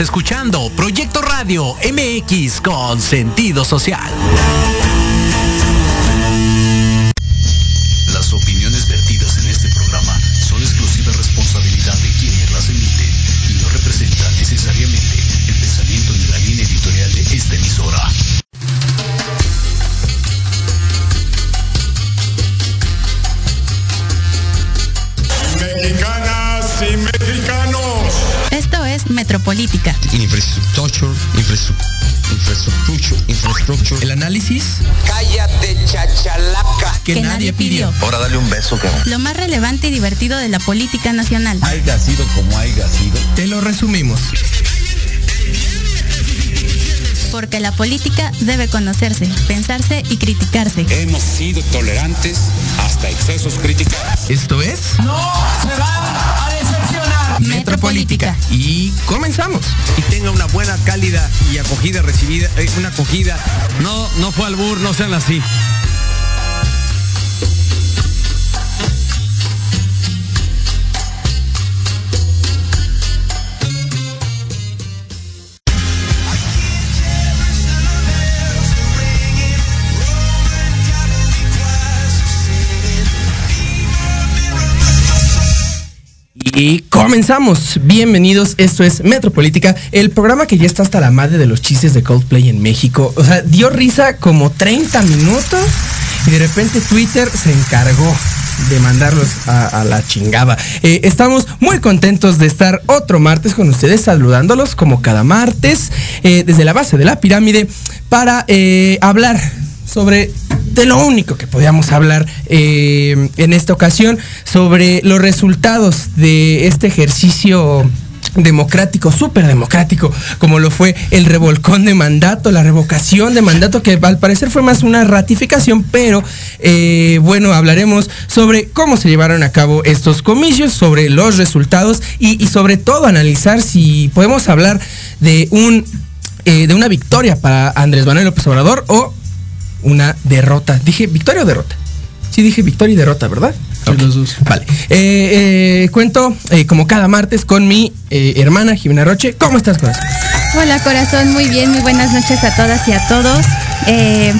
Escuchando Proyecto Radio MX con sentido social. Análisis Cállate, chachalaca. que, Que nadie, nadie pidió. pidió. Ahora dale un beso, cabrón. Lo más relevante y divertido de la política nacional. Haiga sido como haiga sido. Te lo resumimos. Porque la política debe conocerse, pensarse y criticarse. Hemos sido tolerantes hasta excesos críticos. Esto es Metropolítica. Y comenzamos. y tenga una buena, cálida y acogida recibida, eh, una acogida. No, no fue albur, no sean así. Y comenzamos. Bienvenidos. Esto es Metropolítica, el programa que ya está hasta la madre de los chistes de Coldplay en México. O sea, dio risa como 30 minutos y de repente Twitter se encargó de mandarlos a, la chingada. Eh, estamos muy contentos de estar otro martes con ustedes, saludándolos como cada martes eh, desde la base de la pirámide para eh, hablar sobre de lo único que podíamos hablar eh, en esta ocasión, sobre los resultados de este ejercicio democrático, súper democrático, como lo fue el revolcón de mandato, la revocación de mandato, que al parecer fue más una ratificación, pero eh, bueno, hablaremos sobre cómo se llevaron a cabo estos comicios, sobre los resultados y, sobre todo analizar si podemos hablar de un eh, de una victoria para Andrés Manuel López o una derrota. Dije victoria o derrota. Sí, dije victoria y derrota, ¿verdad? Vale. Eh, eh, cuento eh, como cada martes con mi eh, hermana Jimena Roche. ¿Cómo estás, corazón? Hola corazón, muy bien, muy buenas noches a todas y a todos. Eh,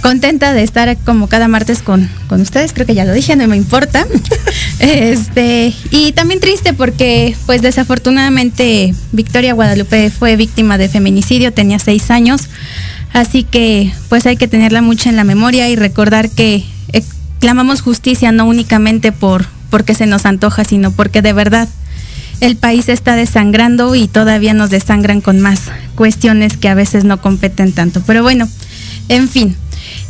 contenta de estar como cada martes con, con ustedes, creo que ya lo dije, no me importa. este, y también triste porque pues desafortunadamente Victoria Guadalupe fue víctima de feminicidio, tenía seis años, así que pues hay que tenerla mucho en la memoria y recordar que eh, clamamos justicia no únicamente por porque se nos antoja, sino porque de verdad el país está desangrando y todavía nos desangran con más cuestiones que a veces no competen tanto. Pero bueno, en fin,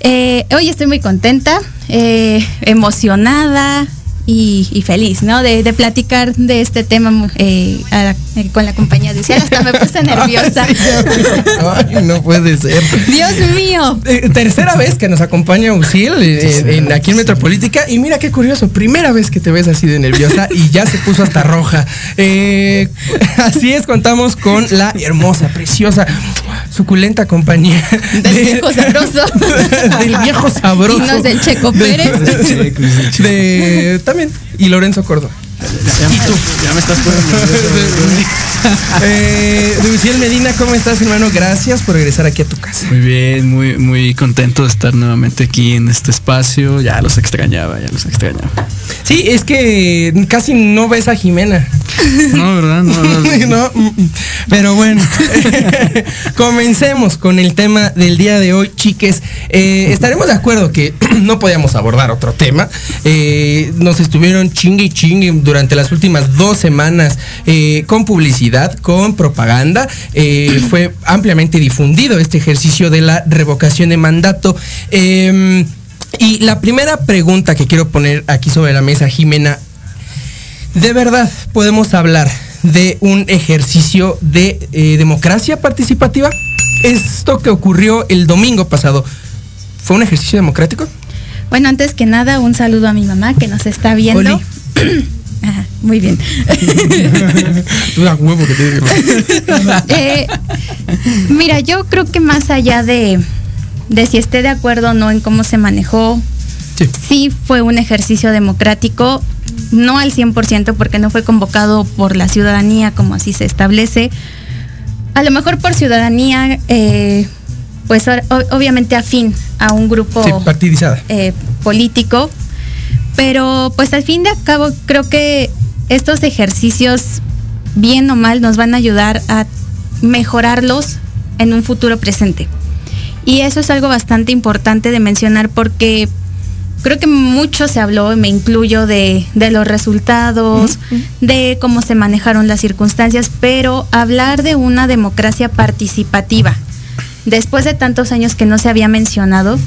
eh, hoy estoy muy contenta, eh, emocionada y, y feliz, ¿no? De, de platicar de este tema eh, a- eh, con la compañía de Uciel. Hasta me puse nerviosa. Ay, no puede ser. Dios mío. Eh, tercera vez que nos acompaña Uciel eh, en- aquí en Metropolítica y mira qué curioso, primera vez que te ves así de nerviosa y ya se puso hasta roja. Eh, así es, contamos con la hermosa, preciosa, suculenta compañía Del viejo sabroso. del viejo sabroso. Y no es del Checo Pérez. De, también. Y Lorenzo Córdoba. ¿Y tú? Ya me estás poniendo Eh, de Uciel Medina, ¿cómo estás, hermano? Gracias por regresar aquí a tu casa. Muy bien, muy, muy contento de estar nuevamente aquí en este espacio. Ya los extrañaba, ya los extrañaba. Sí, es que casi no ves a Jimena. No, ¿verdad? No, no, no. No, mm, mm. pero bueno, comencemos con el tema del día de hoy, chiques. Eh, estaremos de acuerdo que no podíamos abordar otro tema. Eh, nos estuvieron chingue y chingue durante las últimas dos semanas eh, con publicidad, con propaganda. Eh, fue ampliamente difundido este ejercicio de la revocación de mandato. Em, y la primera pregunta que quiero poner aquí sobre la mesa, Jimena, ¿De verdad podemos hablar de un ejercicio de eh, democracia participativa? Esto que ocurrió el domingo pasado, ¿fue un ejercicio democrático? Bueno, antes que nada, un saludo a mi mamá que nos está viendo. Ajá, muy bien. Tú huevo que te Eh, mira, yo creo que más allá de, de si esté de acuerdo o no en cómo se manejó, Sí. sí fue un ejercicio democrático no al 100% porque no fue convocado por la ciudadanía como así se establece. A lo mejor por ciudadanía, eh, pues o- obviamente afín a un grupo Sí, partidizada. eh, político, pero pues al fin de cabo creo que estos ejercicios, bien o mal, nos van a ayudar a mejorarlos en un futuro presente. Y eso es algo bastante importante de mencionar porque creo que mucho se habló, y me incluyo, de, de los resultados, de cómo se manejaron las circunstancias, pero hablar de una democracia participativa, después de tantos años que no se había mencionado,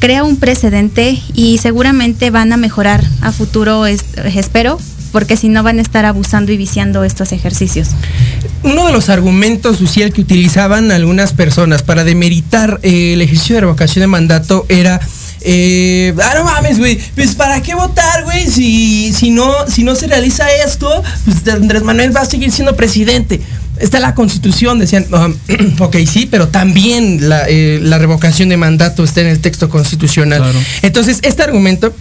crea un precedente y seguramente van a mejorar a futuro, es- espero, porque si no van a estar abusando y viciando estos ejercicios. Uno de los argumentos, Luciel, que utilizaban algunas personas para demeritar eh, el ejercicio de revocación de mandato era. eh, ah, no mames, güey. Pues para qué votar, güey. Si, si, no, si no se realiza esto, pues Andrés Manuel va a seguir siendo presidente. Está la constitución, decían, um, ok, sí, pero también la, eh, la revocación de mandato está en el texto constitucional. Claro. Entonces, este argumento,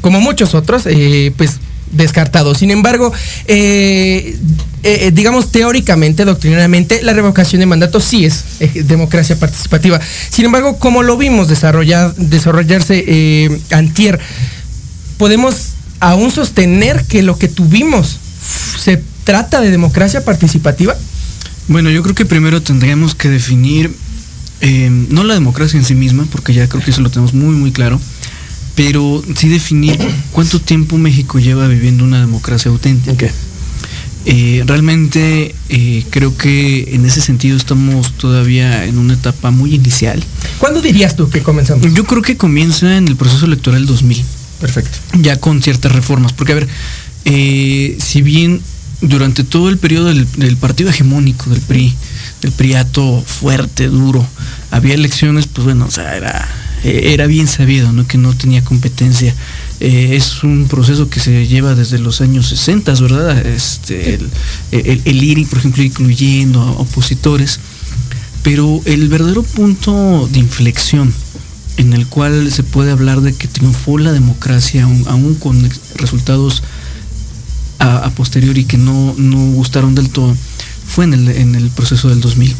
como muchos otros, eh, pues descartado. Sin embargo, eh, eh, digamos teóricamente, doctrinariamente, la revocación de mandato sí es eh, democracia participativa. Sin embargo, como lo vimos desarrollar, desarrollarse antier, podemos aún sostener que lo que tuvimos se trata de democracia participativa. Bueno, yo creo que primero tendríamos que definir eh, no la democracia en sí misma, porque ya creo que eso lo tenemos muy muy claro, pero sí definir cuánto tiempo México lleva viviendo una democracia auténtica. Eh, realmente eh, creo que en ese sentido estamos todavía en una etapa muy inicial. ¿Cuándo dirías tú que comenzamos? Yo creo que comienza en el proceso electoral 2000 Perfecto. ya con ciertas reformas. Porque, a ver, eh, si bien durante todo el periodo del, del partido hegemónico del PRI, del PRIato fuerte, duro, había elecciones, pues bueno, o sea, era, eh, era bien sabido, ¿no? Que no tenía competencia. Eh, es un proceso que se lleva desde los años 60, ¿verdad? Este, el, el, el ir, por ejemplo, incluyendo a opositores. Pero el verdadero punto de inflexión en el cual se puede hablar de que triunfó la democracia aún, aún con resultados a, a posteriori que no, no gustaron del todo, fue en el, en el proceso del 2000.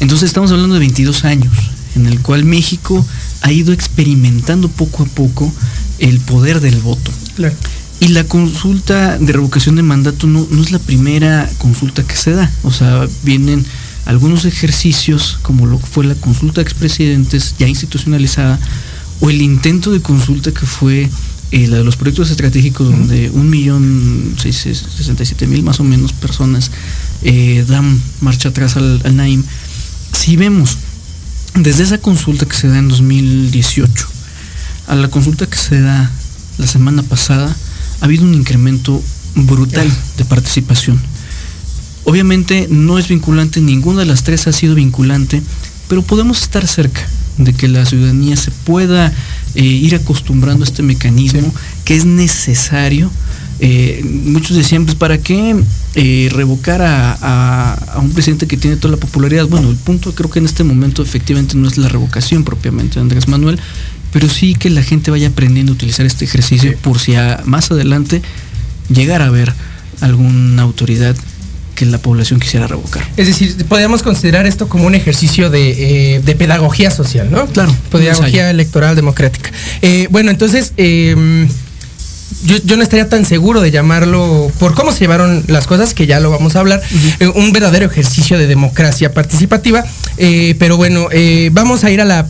Entonces estamos hablando de 22 años en el cual México ha ido experimentando poco a poco el poder del voto. Claro. Y la consulta de revocación de mandato no, no es la primera consulta que se da. O sea, vienen algunos ejercicios, como lo que fue la consulta de expresidentes ya institucionalizada, o el intento de consulta que fue eh, la de los proyectos estratégicos, donde un millón seis- sesenta y siete mil más o menos personas eh, dan marcha atrás al, al Naim. Si vemos desde esa consulta que se da en 2018 a la consulta que se da la semana pasada, ha habido un incremento brutal de participación. Obviamente no es vinculante, ninguna de las tres ha sido vinculante, pero podemos estar cerca de que la ciudadanía se pueda eh, ir acostumbrando a este mecanismo que es necesario. Eh, muchos decían, pues, ¿para qué eh, revocar a, a- a un presidente que tiene toda la popularidad? Bueno, el punto creo que en este momento efectivamente no es la revocación propiamente de Andrés Manuel, pero sí que la gente vaya aprendiendo a utilizar este ejercicio por si a- más adelante llegara a ver alguna autoridad que la población quisiera revocar. Es decir, podríamos considerar esto como un ejercicio de, eh, de pedagogía social, ¿no? Claro, Pedagogía electoral democrática. Eh, bueno, entonces, eh, yo, yo no estaría tan seguro de llamarlo, por cómo se llevaron las cosas, que ya lo vamos a hablar, eh, un verdadero ejercicio de democracia participativa. Pero bueno, vamos a ir a la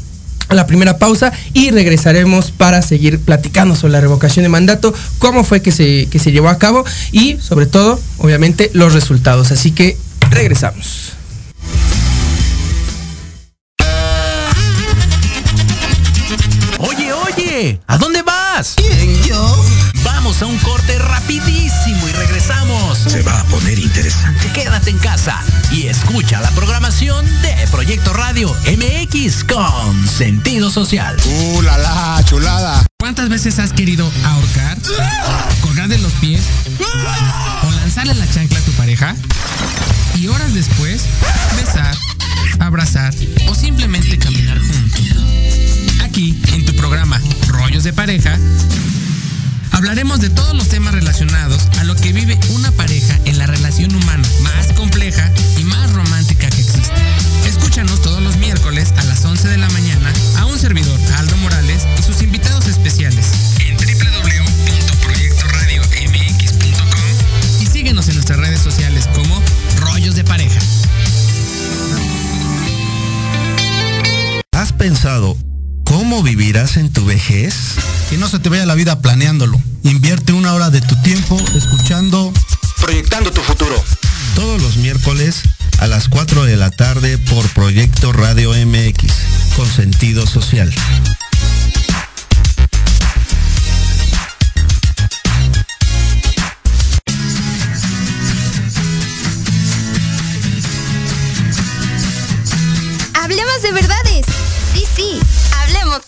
la primera pausa y regresaremos para seguir platicando sobre la revocación de mandato, cómo fue que se, que se llevó a cabo y sobre todo, obviamente, los resultados. Así que regresamos. ¿A dónde vas? yo? Vamos a un corte rapidísimo y regresamos. Se va a poner interesante. Quédate en casa y escucha la programación de Proyecto Radio MX con sentido social. ¡Uh, la, la, chulada! ¿Cuántas veces has querido ahorcar, colgarle los pies o lanzarle la chancla a tu pareja? Y horas después, besar, abrazar o simplemente caminar juntos. Programa Rollos de Pareja, hablaremos Hablaremos de todos los temas relacionados a lo que vive una pareja en la relación humana más compleja y más romántica que existe. Escúchanos todos los miércoles a las 11 de la mañana a un servidor, Aldo Morales, y sus invitados especiales en www.proyectoradiomx.com y síguenos en nuestras redes sociales como Rollos de Pareja. ¿Has pensado cómo vivirás en tu vejez? Que no se te vaya la vida planeándolo. Invierte una hora de tu tiempo escuchando Proyectando tu futuro. Todos los miércoles a las 4 de la tarde por Proyecto Radio MX, con sentido social.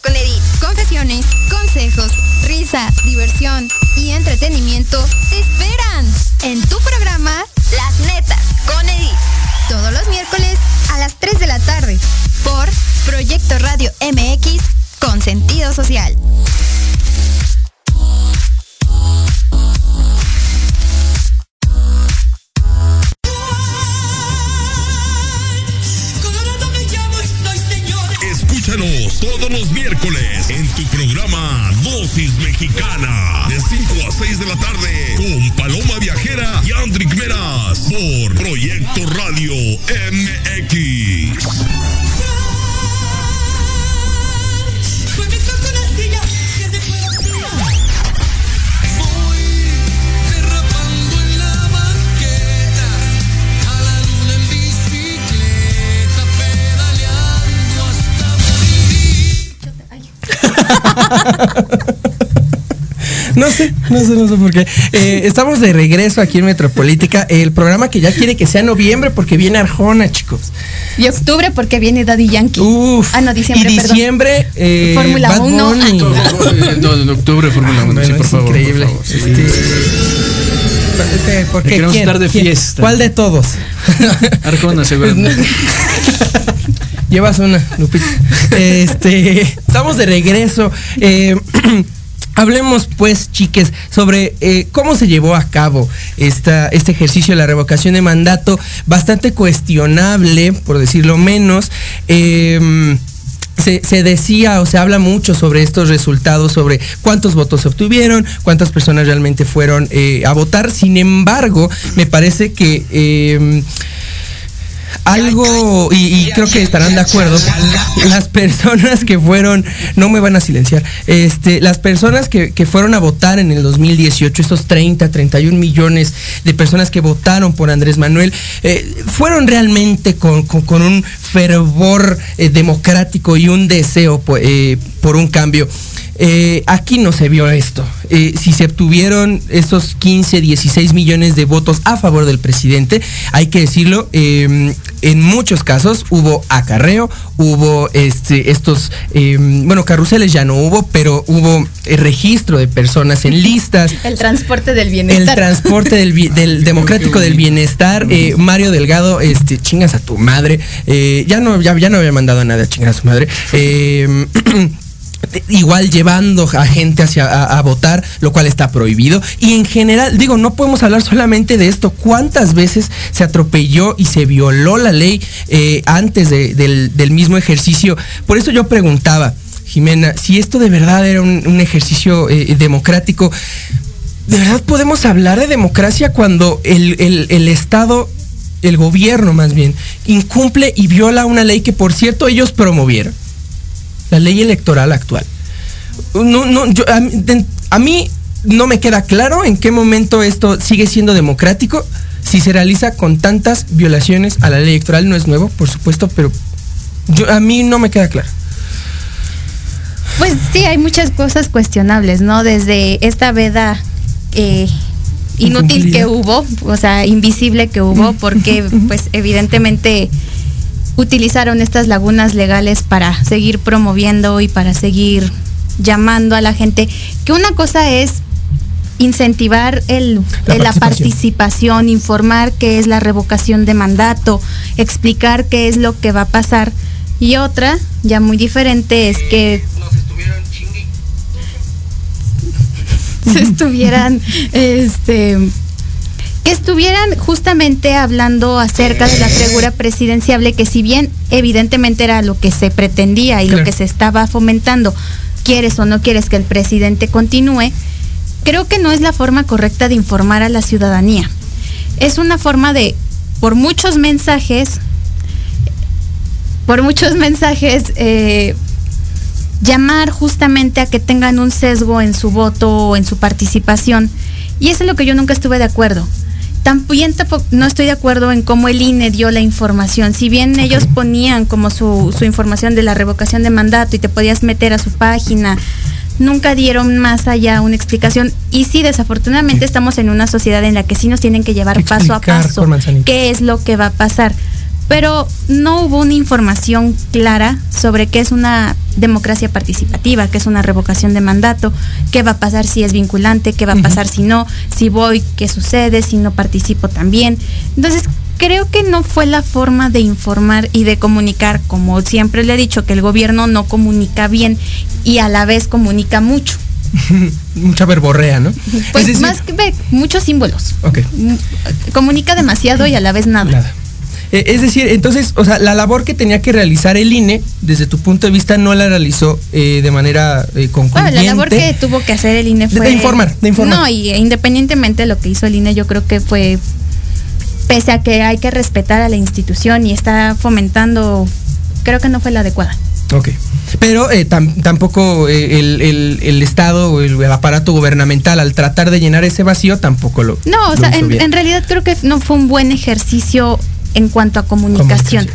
Con Edith. Confesiones, consejos, risa, diversión y entretenimiento te esperan en tu programa Las Netas con Edith. Todos los miércoles a las 3 de la tarde por Proyecto Radio MX con sentido social. Tu programa Dosis Mexicana de 5 a 6 de la tarde con Paloma Viajera y Andrick Meras por Proyecto Radio MX. No sé, no sé, no sé por qué. Eh, estamos de regreso aquí en Metropolítica, el programa que ya quiere que sea noviembre porque viene Arjona, chicos. Y octubre porque viene Daddy Yankee. Uf. Ah, no, diciembre, y diciembre, eh, Fórmula Bad 1. Bunny. No, en octubre Fórmula 1, sí, Bueno, por es favor. increíble. por favor, sí. Este, ¿por qué? ¿Por qué? Queremos ¿Quién? estar de ¿Quién? fiesta. ¿Cuál de todos? Arjona, seguramente. Llevas una, Lupita. Este, estamos de regreso. Eh, Hablemos pues, chiques, sobre eh, cómo se llevó a cabo esta, este ejercicio de la revocación de mandato, bastante cuestionable, por decirlo menos. Eh, se, se, decía o se habla mucho sobre estos resultados, sobre cuántos votos se obtuvieron, cuántas personas realmente fueron eh, a votar. Sin embargo, me parece que eh, algo, y, creo que estarán de acuerdo, las personas que fueron, no me van a silenciar, este, las personas que, que fueron a votar en el 2018, estos 30, 31 millones de personas que votaron por Andrés Manuel, eh, fueron realmente con, con, un fervor eh, democrático y un deseo eh, por un cambio. Eh, aquí no se vio esto. Eh, si se obtuvieron estos 15, 16 millones de votos a favor del presidente, hay que decirlo, eh, en muchos casos hubo acarreo, hubo este, estos, eh, bueno, carruseles ya no hubo, pero hubo registro de personas en listas. El transporte del bienestar. El transporte del, del democrático del bienestar. Eh, Mario Delgado, este, chingas a tu madre. Eh, ya, no, ya, ya no había mandado a nadie a chingar a su madre. Igual llevando a gente hacia a, votar, lo cual está prohibido. Y en general, digo, no podemos hablar solamente de esto. ¿Cuántas veces se atropelló y se violó la ley eh, antes de, del, del, mismo ejercicio? Por eso yo preguntaba, Jimena, si esto de verdad era un, ejercicio eh, democrático, ¿de verdad podemos hablar de democracia cuando el, el Estado el gobierno más bien, incumple y viola una ley que por cierto ellos promovieron? La ley electoral actual. No, no, yo, a, a, mí no me queda claro en qué momento esto sigue siendo democrático si se realiza con tantas violaciones a la ley electoral. No es nuevo, por supuesto, pero yo, a mí no me queda claro. Pues sí, hay muchas cosas cuestionables, ¿no? Desde esta veda eh, inútil que hubo, o sea, invisible que hubo, porque pues evidentemente utilizaron estas lagunas legales para seguir promoviendo y para seguir llamando a la gente. Que una cosa es incentivar el, la, el, participación. la, participación. informar qué es la revocación de mandato, explicar qué es lo que va a pasar. Y otra, ya muy diferente, es que... se estuvieran, este, que estuvieran justamente hablando acerca de la figura presidenciable, que si bien evidentemente era lo que se pretendía y lo que se estaba fomentando, quieres o no quieres que el presidente continúe, creo que no es la forma correcta de informar a la ciudadanía. Es una forma de, por muchos mensajes, por muchos mensajes, eh, llamar justamente a que tengan un sesgo en su voto o en su participación. Y eso es lo que yo nunca estuve de acuerdo. También tampoco, no estoy de acuerdo en cómo el INE dio la información. Si bien ellos ponían como su, su información de la revocación de mandato y te podías meter a su página, nunca dieron más allá una explicación. Y sí, desafortunadamente estamos en una sociedad en la que sí nos tienen que llevar paso a paso qué es lo que va a pasar. Pero no hubo una información clara sobre qué es una democracia participativa, qué es una revocación de mandato, qué va a pasar si es vinculante, qué va a pasar si no, si voy, qué sucede, si no participo también. Entonces, creo que no fue la forma de informar y de comunicar, como siempre le he dicho, que el gobierno no comunica bien y a la vez comunica mucho. Mucha verborrea, ¿no? Pues decir, más que ve- muchos símbolos. Comunica demasiado y a la vez nada. Nada. Eh, es decir, entonces, o sea, la labor que tenía que realizar el INE, desde tu punto de vista, no la realizó eh, de manera eh, Bueno, concluyente. la labor que tuvo que hacer el INE fue... de informar, de informar. No, y e independientemente de lo que hizo el INE, yo creo que fue, pese a que hay que respetar a la institución y está fomentando, creo que no fue la adecuada. Ok. Pero eh, tam- tampoco eh, el, el- el Estado o el, el aparato gubernamental, al tratar de llenar ese vacío, tampoco lo. No, o lo sea, en, en realidad creo que no fue un buen ejercicio en cuanto a comunicación.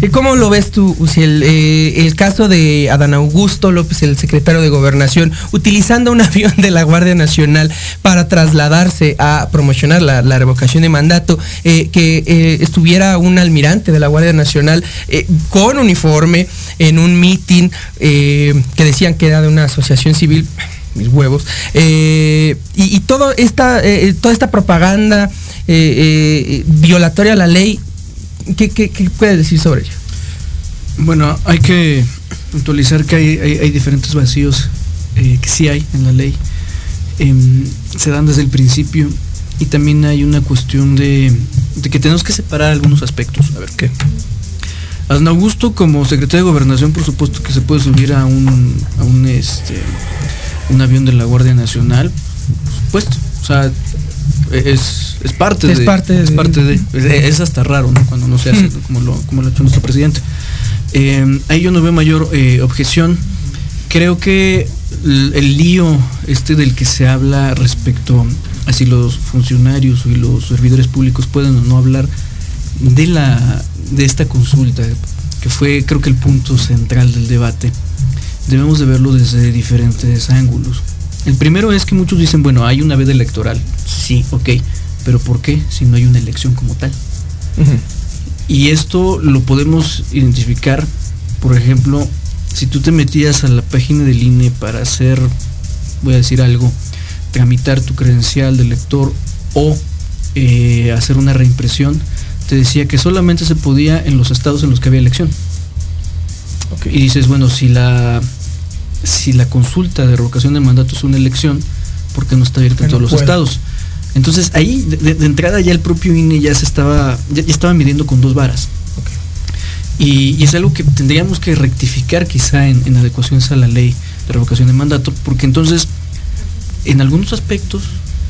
¿Y cómo lo ves tú, Uzi, el, eh, el caso de Adán Augusto López, el secretario de Gobernación, utilizando un avión de la Guardia Nacional para trasladarse a promocionar la, revocación de mandato, eh, que eh, estuviera un almirante de la Guardia Nacional eh, con uniforme en un mitin que decían que era de una asociación civil? mis huevos y, y todo esta toda esta propaganda violatoria a la ley ¿Qué, qué, qué puedes decir sobre ello? Bueno, hay que puntualizar que hay, hay- diferentes vacíos eh, que sí hay en la ley. Em, se dan desde el principio y también hay una cuestión de, que tenemos que separar algunos aspectos. A ver, ¿qué? Adán Augusto como secretario de Gobernación, por supuesto que se puede subir a un, a un, este, un avión de la Guardia Nacional, por supuesto. O sea, es, es parte Es de. parte es de- parte de. Es, es hasta raro, ¿no? Cuando no se hace como lo, como lo ha hecho nuestro presidente. Eh, ahí yo no veo mayor eh, objeción. Creo que el, el lío este del que se habla respecto a si los funcionarios y los servidores públicos pueden o no hablar de la de esta consulta, que fue creo que el punto central del debate, debemos de verlo desde diferentes ángulos. El primero es que muchos dicen, bueno, hay una veda electoral. Sí, ok, pero ¿por qué si no hay una elección como tal? Y esto lo podemos identificar, por ejemplo, si tú te metías a la página del INE para hacer, voy a decir algo, tramitar tu credencial de lector o eh, hacer una reimpresión, te decía que solamente se podía en los estados en los que había elección. Y dices, bueno, si la si la consulta de revocación de mandato es una elección, ¿por qué no está abierta en no todos los puede. estados? Entonces ahí de, entrada ya el propio INE ya se estaba, ya, ya estaba midiendo con dos varas. Y, y es algo que tendríamos que rectificar quizá en, en adecuaciones a la ley de revocación de mandato, porque entonces en algunos aspectos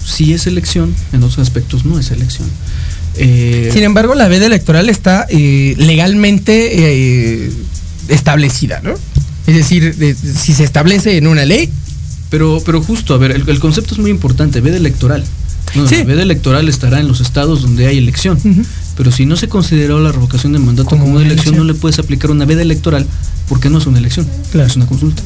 sí es elección, en otros aspectos no es elección. Eh, Sin embargo, la veda electoral está eh, legalmente eh, establecida, ¿no? Es decir, de- si se establece en una ley. Pero, pero justo, a ver, el, el concepto es muy importante, veda electoral. No, La veda electoral estará en los estados donde hay elección. Pero si no se consideró la revocación de mandato como, una elección, no le puedes aplicar una veda electoral porque no es una elección, es una consulta.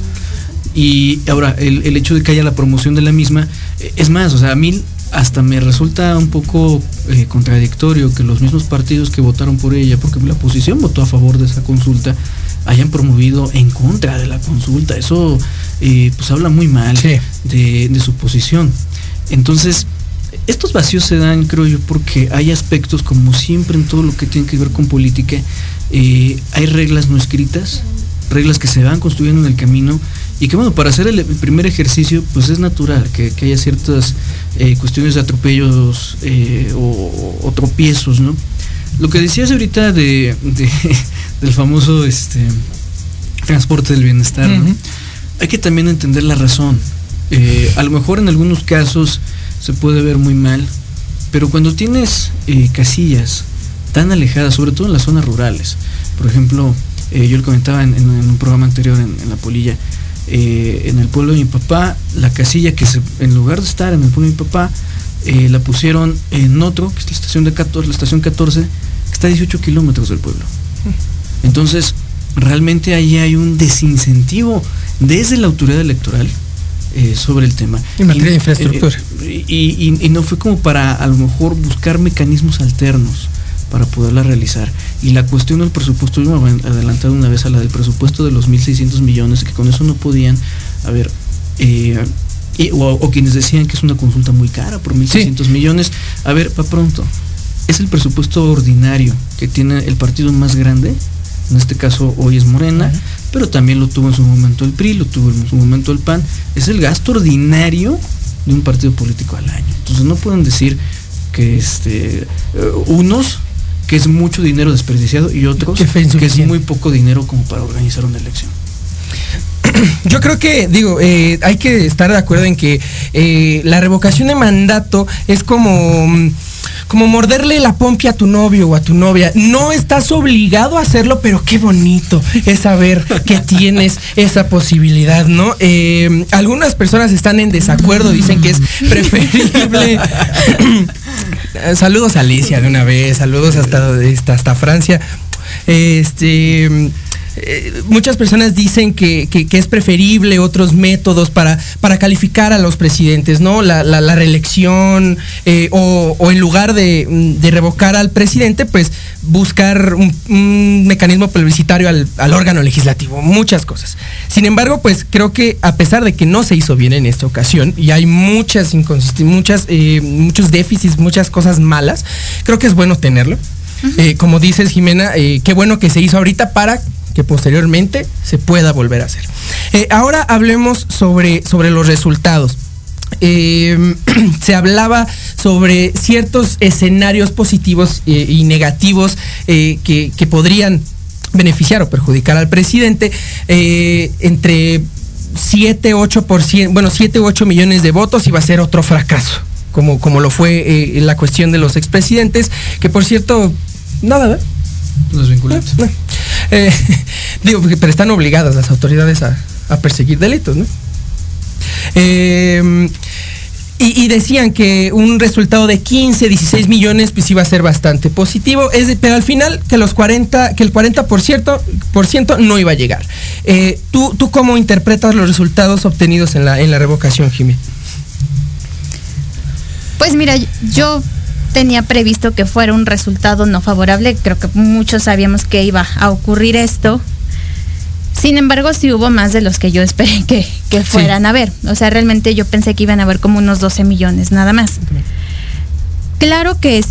Y ahora, el, el hecho de que haya la promoción de la misma, eh, es más, o sea, a mí hasta me resulta un poco eh, contradictorio que los mismos partidos que votaron por ella, porque la oposición votó a favor de esa consulta, hayan promovido en contra de la consulta. Eso eh, pues habla muy mal de, de su posición. Entonces, estos vacíos se dan, creo yo, porque hay aspectos, como siempre en todo lo que tiene que ver con política, eh, hay reglas no escritas, reglas que se van construyendo en el camino Y que bueno, para hacer el, primer ejercicio, pues es natural que, que haya ciertas eh, cuestiones de atropellos eh, o, o tropiezos, ¿no? Lo que decías ahorita de, de- del famoso este, transporte del bienestar, ¿no? Hay que también entender la razón. A lo mejor en algunos casos se puede ver muy mal, pero cuando tienes eh, casillas tan alejadas, sobre todo en las zonas rurales, por ejemplo, eh, yo le comentaba en, un programa anterior en, La Polilla, eh, en el pueblo de mi papá, la casilla que se, en lugar de estar en el pueblo de mi papá, la pusieron en otro, que es la estación, de 14, la estación 14, que está a 18 kilómetros del pueblo. Entonces, realmente ahí hay un desincentivo desde la autoridad electoral eh, sobre el tema. En materia de Y, infraestructura. eh, y, y- y no fue como para a lo mejor buscar mecanismos alternos para poderla realizar. Y la cuestión del presupuesto, yo me voy a adelantar una vez a la del presupuesto de los 1.600 millones, que con eso no podían, a ver, eh, y- o, o quienes decían que es una consulta muy cara por 1.600 millones, a ver, para pronto, es el presupuesto ordinario que tiene el partido más grande, en este caso hoy es Morena, pero también lo tuvo en su momento el PRI, lo tuvo en su momento el PAN, es el gasto ordinario de un partido político al año. Entonces no pueden decir que este eh, unos que es mucho dinero desperdiciado y otros Que es muy poco dinero como para organizar una elección. Yo creo que, digo, eh, hay que estar de acuerdo en que eh, la revocación de mandato es como, mm, como morderle la pompi a tu novio o a tu novia. No estás obligado a hacerlo, pero qué bonito es saber que tienes esa posibilidad, ¿no? Eh, algunas personas están en desacuerdo, dicen que es preferible. saludos a Alicia de una vez, saludos hasta, hasta, hasta Francia. Este. Eh, muchas personas dicen que, que- que es preferible otros métodos para, para calificar a los presidentes, ¿no? La, la- la reelección, eh, o, o en lugar de, de revocar al presidente, pues buscar un, un mecanismo publicitario al, al órgano legislativo, muchas cosas. Sin embargo, pues creo que a pesar de que no se hizo bien en esta ocasión, y hay muchas inconsistencias, muchas, eh, muchos déficits, muchas cosas malas, creo que es bueno tenerlo. Como dices, Jimena, qué bueno que se hizo ahorita para que posteriormente se pueda volver a hacer. Eh, ahora hablemos sobre, sobre los resultados. Eh, se hablaba sobre ciertos escenarios positivos eh, y negativos eh, que, que podrían beneficiar o perjudicar al presidente entre 7, 8%, bueno, 7 u 8 millones de votos iba a ser otro fracaso, como, como lo fue la cuestión de los expresidentes, que por cierto, nada, ¿verdad? Los vinculantes. No. Eh, digo, pero están obligadas las autoridades a, perseguir delitos, ¿no? Eh, y, decían que un resultado de 15, 16 millones pues iba a ser bastante positivo, es pero al final que los 40, que el 40% por ciento, por ciento no iba a llegar. Eh, ¿tú, ¿Tú cómo interpretas los resultados obtenidos en la, en la revocación, Jimmy? Pues mira, yo tenía previsto que fuera un resultado no favorable. Creo que muchos sabíamos que iba a ocurrir esto. Sin embargo, sí hubo más de los que yo esperé que, que fueran a ver. O sea, realmente yo pensé que iban a haber como unos 12 millones, nada más. Claro que es,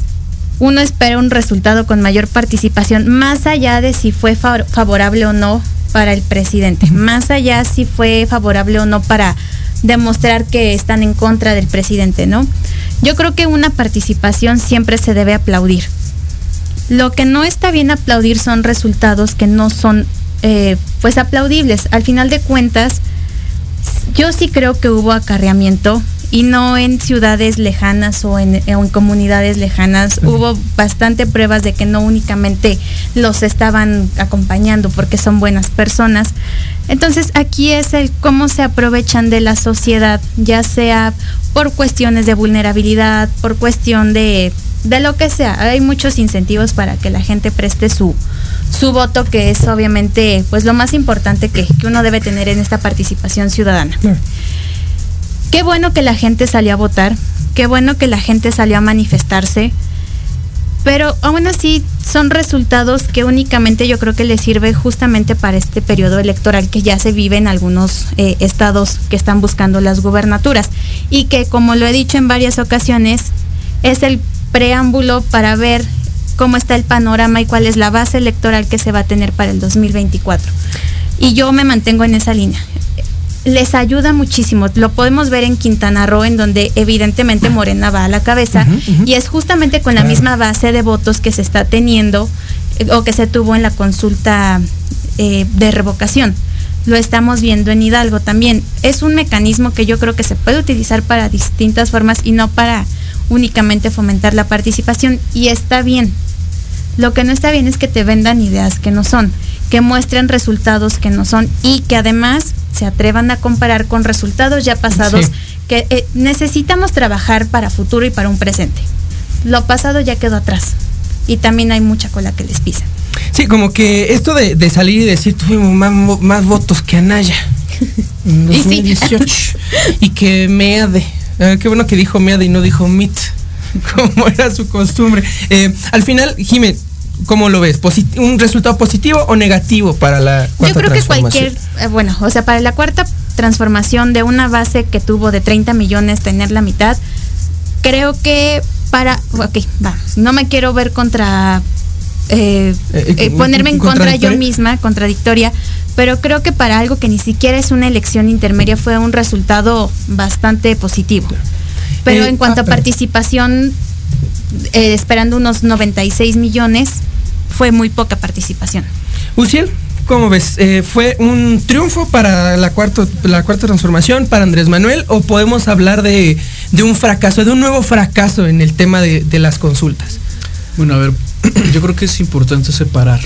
uno espera un resultado con mayor participación, más allá de si fue fa- favorable o no para el presidente, más allá si fue favorable o no para demostrar que están en contra del presidente, ¿no? Yo creo que una participación siempre se debe aplaudir. Lo que no está bien aplaudir son resultados que no son eh, pues aplaudibles. Al final de cuentas, yo sí creo que hubo acarreamiento y no en ciudades lejanas o en, comunidades lejanas. Hubo bastante pruebas de que no únicamente los estaban acompañando porque son buenas personas. Entonces aquí es el cómo se aprovechan de la sociedad, ya sea por cuestiones de vulnerabilidad, por cuestión de, de lo que sea. Hay muchos incentivos para que la gente preste su, su voto, que es obviamente pues lo más importante que, que uno debe tener en esta participación ciudadana. Qué bueno que la gente salió a votar, qué bueno que la gente salió a manifestarse, pero aún así son resultados que únicamente yo creo que les sirve justamente para este periodo electoral que ya se vive en algunos eh, estados que están buscando las gubernaturas y que como lo he dicho en varias ocasiones es el preámbulo para ver cómo está el panorama y cuál es la base electoral que se va a tener para el 2024. Y yo me mantengo en esa línea. Les ayuda muchísimo. Lo podemos ver en Quintana Roo, en donde evidentemente Morena va a la cabeza, y es justamente con la misma base de votos que se está teniendo eh, o que se tuvo en la consulta eh, de revocación. Lo estamos viendo en Hidalgo también. Es un mecanismo que yo creo que se puede utilizar para distintas formas y no para únicamente fomentar la participación, y está bien. Lo que no está bien es que te vendan ideas que no son, que muestren resultados que no son y que además se atrevan a comparar con resultados ya pasados Sí. que eh, necesitamos trabajar para futuro y para un presente. Lo pasado ya quedó atrás y también hay mucha cola que les pisa. Sí, como que esto de, de salir y decir tuvimos más, votos que Anaya. En Y sí. 2018. y que Meade. Ah, qué bueno que dijo Meade y no dijo Mit. Como era su costumbre. Eh, al final, Jimé, ¿cómo lo ves? ¿Un resultado positivo o negativo para la Yo cuarta creo que cualquier, eh, bueno, o sea, para la cuarta transformación de una base que tuvo de 30 millones tener la mitad, creo que para, ok, va, no me quiero ver contra, eh, Eh, eh, ponerme en contra yo misma, contradictoria, pero creo que para algo que ni siquiera es una elección intermedia fue un resultado bastante positivo. Pero en cuanto ah, a perdón. participación, eh, esperando unos 96 millones, fue muy poca participación. Uciel, ¿cómo ves? Eh, ¿Fue un triunfo para la, cuarto, la cuarta transformación, para Andrés Manuel, o podemos hablar de, de un fracaso, de un nuevo fracaso en el tema de, de las consultas? Bueno, a ver, yo creo que es importante separar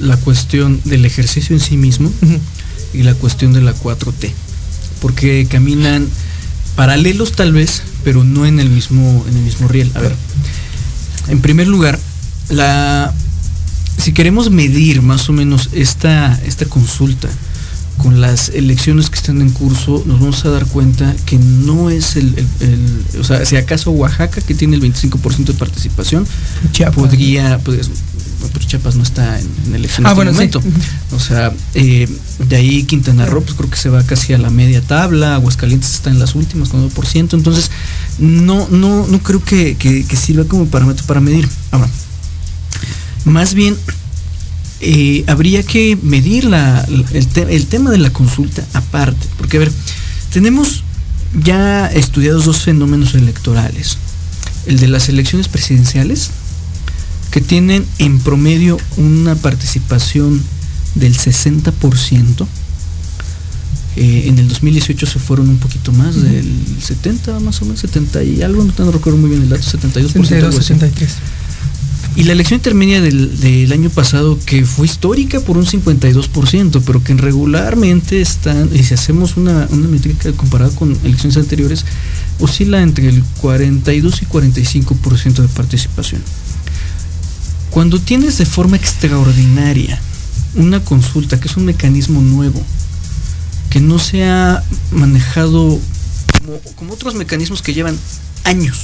la cuestión del ejercicio en sí mismo y la cuestión de la 4T, porque caminan paralelos tal vez, pero no en el mismo en el mismo riel. A ver, en primer lugar, la si queremos medir más o menos esta esta consulta con las elecciones que están en curso, nos vamos a dar cuenta que no es el, el- el- o sea, si acaso Oaxaca, que tiene el 25% de participación, podría, pues, pero Chiapas no está en, en elección Ah, en bueno, este momento. O sea, eh, de ahí Quintana Roo, pues creo que se va casi a la media tabla, Aguascalientes está en las últimas con 9%, entonces no, no, no creo que, que- que sirva como parámetro para medir. Ahora, más bien eh, habría que medir la- el, te- el tema de la consulta aparte, porque a ver, tenemos ya estudiados dos fenómenos electorales, el de las elecciones presidenciales, que tienen en promedio una participación del 60%. Eh, en el 2018 se fueron un poquito más, del 70 más o menos, 70 y algo, no, no recuerdo muy bien el dato, 72%. 62, algo así. 63. Y la elección intermedia del, año pasado, que fue histórica por un 52%, pero que regularmente están, y si hacemos una, una métrica comparada con elecciones anteriores, oscila entre el 42 y 45% de participación. Cuando tienes de forma extraordinaria una consulta, que es un mecanismo nuevo, que no se ha manejado como otros mecanismos que llevan años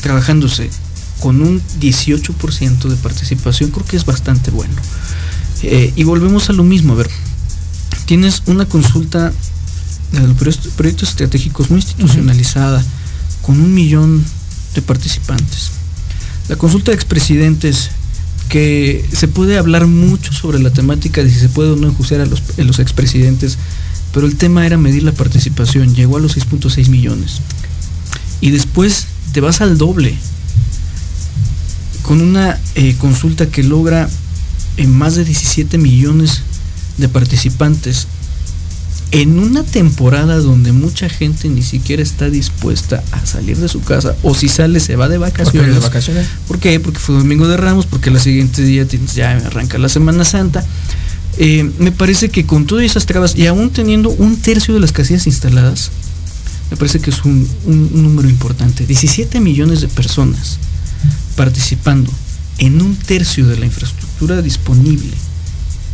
trabajándose con un 18% de participación, creo que es bastante bueno. Eh, y volvemos a lo mismo, a ver, tienes una consulta de los proyectos, proyectos estratégicos muy institucionalizada, con un millón de participantes. La consulta de expresidentes, que se puede hablar mucho sobre la temática de si se puede o no enjuiciar a los, a los expresidentes, pero el tema era medir la participación, llegó a los 6.6 millones. Y después te vas al doble, con una eh, consulta que logra en más de 17 millones de participantes en una temporada donde mucha gente ni siquiera está dispuesta a salir de su casa o si sale se va de vacaciones. ¿Por qué? Porque fue Domingo de Ramos, porque la siguiente día tienes- ya arranca la Semana Santa. Eh, me parece que con todas esas trabas y aún teniendo un tercio de las casillas instaladas, me parece que es un, un- un número importante. 17 millones de personas participando en un tercio de la infraestructura disponible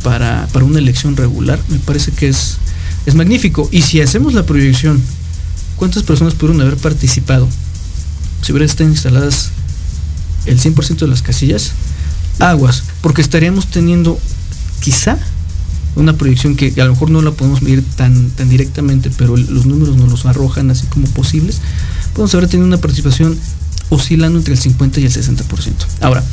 para, para una elección regular, me parece que es, es magnífico. Y si hacemos la proyección, ¿cuántas personas pudieron haber participado si hubieran estado instaladas el 100% de las casillas? Aguas, porque estaríamos teniendo quizá una proyección que a lo mejor no la podemos medir tan, tan directamente, pero los números nos los arrojan así como posibles, podemos haber tenido una participación oscilando entre el 50 y el 60%. Ahora,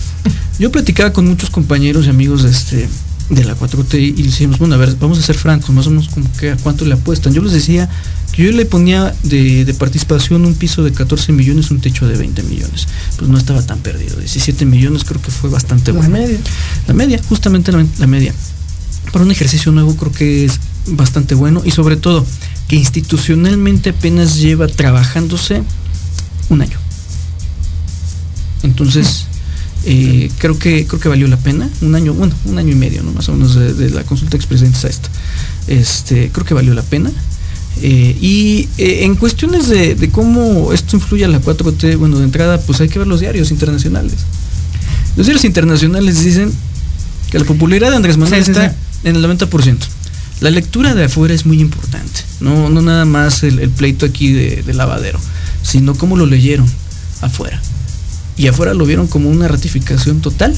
yo platicaba con muchos compañeros y amigos este, de la 4T y decimos, bueno, a ver, vamos a ser francos, más o menos como que a cuánto le apuestan. Yo les decía que yo le ponía de, de participación un piso de 14 millones, un techo de 20 millones. Pues no estaba tan perdido. 17 millones creo que fue bastante La bueno. media. La media, justamente la, la media. Para un ejercicio nuevo creo que es bastante bueno y sobre todo que institucionalmente apenas lleva trabajándose un año. Entonces, eh, creo que creo que valió la pena. Un año, bueno, un año y medio, ¿no? Más o menos de, de la consulta expresidentes a esta. Este, creo que valió la pena. Eh, y eh, en cuestiones de, de cómo esto influye a la 4T, bueno, de entrada, pues hay que ver los diarios internacionales. Los diarios internacionales dicen que la popularidad de Andrés Manuel Sí, sí, está sí. en el 90%. La lectura de afuera es muy importante, no, no nada más el, el pleito aquí de, de lavadero, sino cómo lo leyeron afuera. Y afuera lo vieron como una ratificación total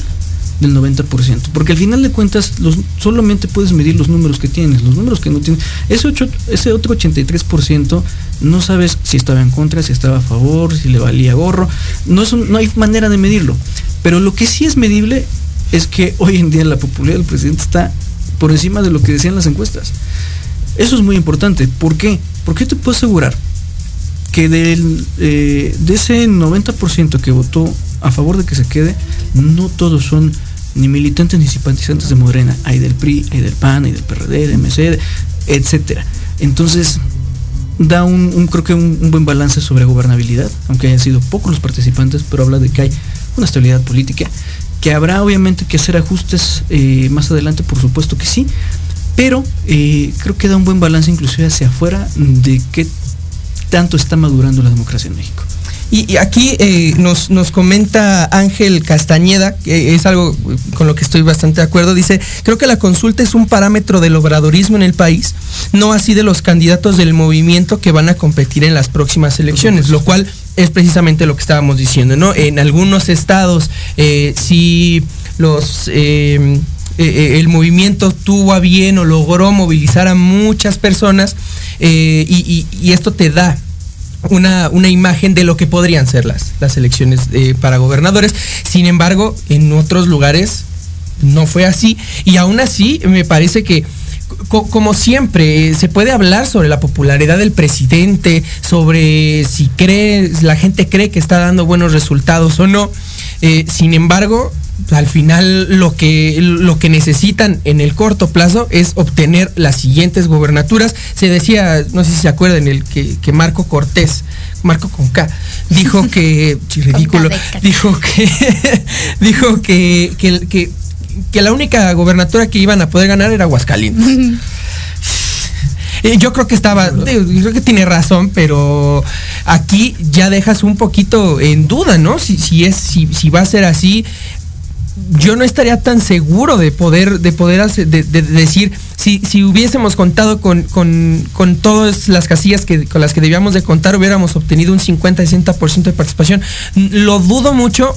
del 90%. Porque al final de cuentas solamente puedes medir los números que tienes, los números que no tienes. Ese, ese otro 83% no sabes si estaba en contra, si estaba a favor, si le valía gorro. No, es no hay manera de medirlo. Pero lo que sí es medible es que hoy en día la popularidad del presidente está por encima de lo que decían las encuestas. Eso es muy importante. ¿Por qué? Porque yo te puedo asegurar que del, eh, de ese 90% que votó a favor de que se quede, no todos son ni militantes ni simpatizantes de Morena. Hay del PRI, hay del PAN, hay del PRD, de MC, etcétera. Entonces, da un, creo que un, un buen balance sobre gobernabilidad, aunque hayan sido pocos los participantes, pero habla de que hay una estabilidad política, que habrá obviamente que hacer ajustes eh, más adelante, por supuesto que sí, pero eh, creo que da un buen balance inclusive hacia afuera de qué tanto está madurando la democracia en México. Y, y aquí eh, nos, nos comenta Ángel Castañeda, que es algo con lo que estoy bastante de acuerdo, dice, creo que la consulta es un parámetro del obradorismo en el país, no así de los candidatos del movimiento que van a competir en las próximas elecciones, lo cual es precisamente lo que estábamos diciendo, ¿no? En algunos estados, eh, sí los... eh, eh, el movimiento tuvo a bien o logró movilizar a muchas personas eh, y, y- y esto te da una, una imagen de lo que podrían ser las, las elecciones eh, para gobernadores. Sin embargo, en otros lugares no fue así. Y aún así, me parece que, co- como siempre, eh, se puede hablar sobre la popularidad del presidente, sobre si cree, la gente cree que está dando buenos resultados o no. Eh, sin embargo, al final lo que, lo que necesitan en el corto plazo es obtener las siguientes gobernaturas. Se decía, no sé si se acuerdan, el que, que Marco Cortés, Marco con K, dijo que, sí, ridículo, dijo que, dijo que, que, que, que la única gobernatura que iban a poder ganar era Aguascalientes. Eh, Yo creo que estaba, yo creo que tiene razón, pero aquí ya dejas un poquito en duda, ¿no? Si, si es, si, si va a ser así, yo no estaría tan seguro de poder, de poder hacer- de, de- de decir, si, si hubiésemos contado con, con, con todas las casillas que, con las que debíamos de contar, hubiéramos obtenido un 50-60% de participación. Lo dudo mucho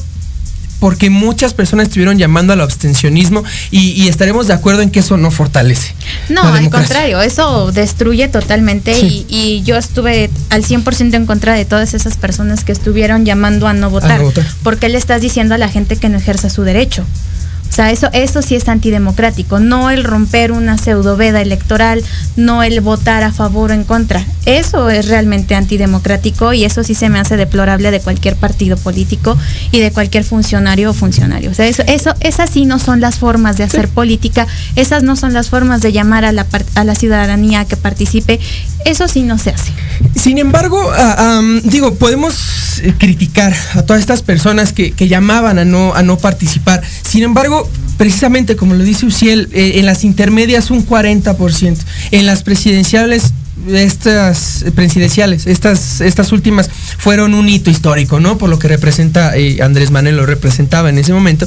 porque muchas personas estuvieron llamando al abstencionismo y, y estaremos de acuerdo en que eso no fortalece. No, al contrario, eso destruye totalmente Sí. y, y yo estuve al 100% en contra de todas esas personas que estuvieron llamando a no votar. no votar. Porque le estás diciendo a la gente que no ejerza su derecho. O sea, eso, eso sí es antidemocrático, no el romper una pseudoveda electoral, no el votar a favor o en contra. Eso es realmente antidemocrático y eso sí se me hace deplorable de cualquier partido político y de cualquier funcionario o funcionario. O sea, eso, eso, esas sí no son las formas de hacer política, esas no son las formas de llamar a la, a la ciudadanía a que participe, eso sí no se hace. Sin embargo, ah, digo, podemos eh, criticar a todas estas personas que, que llamaban a no, a no participar. Sin embargo, precisamente como lo dice Uciel, eh, en las intermedias un 40%, en las presidenciales estas eh, presidenciales, estas, estas últimas fueron un hito histórico, ¿no? Por lo que representa, eh, Andrés Manuel lo representaba en ese momento,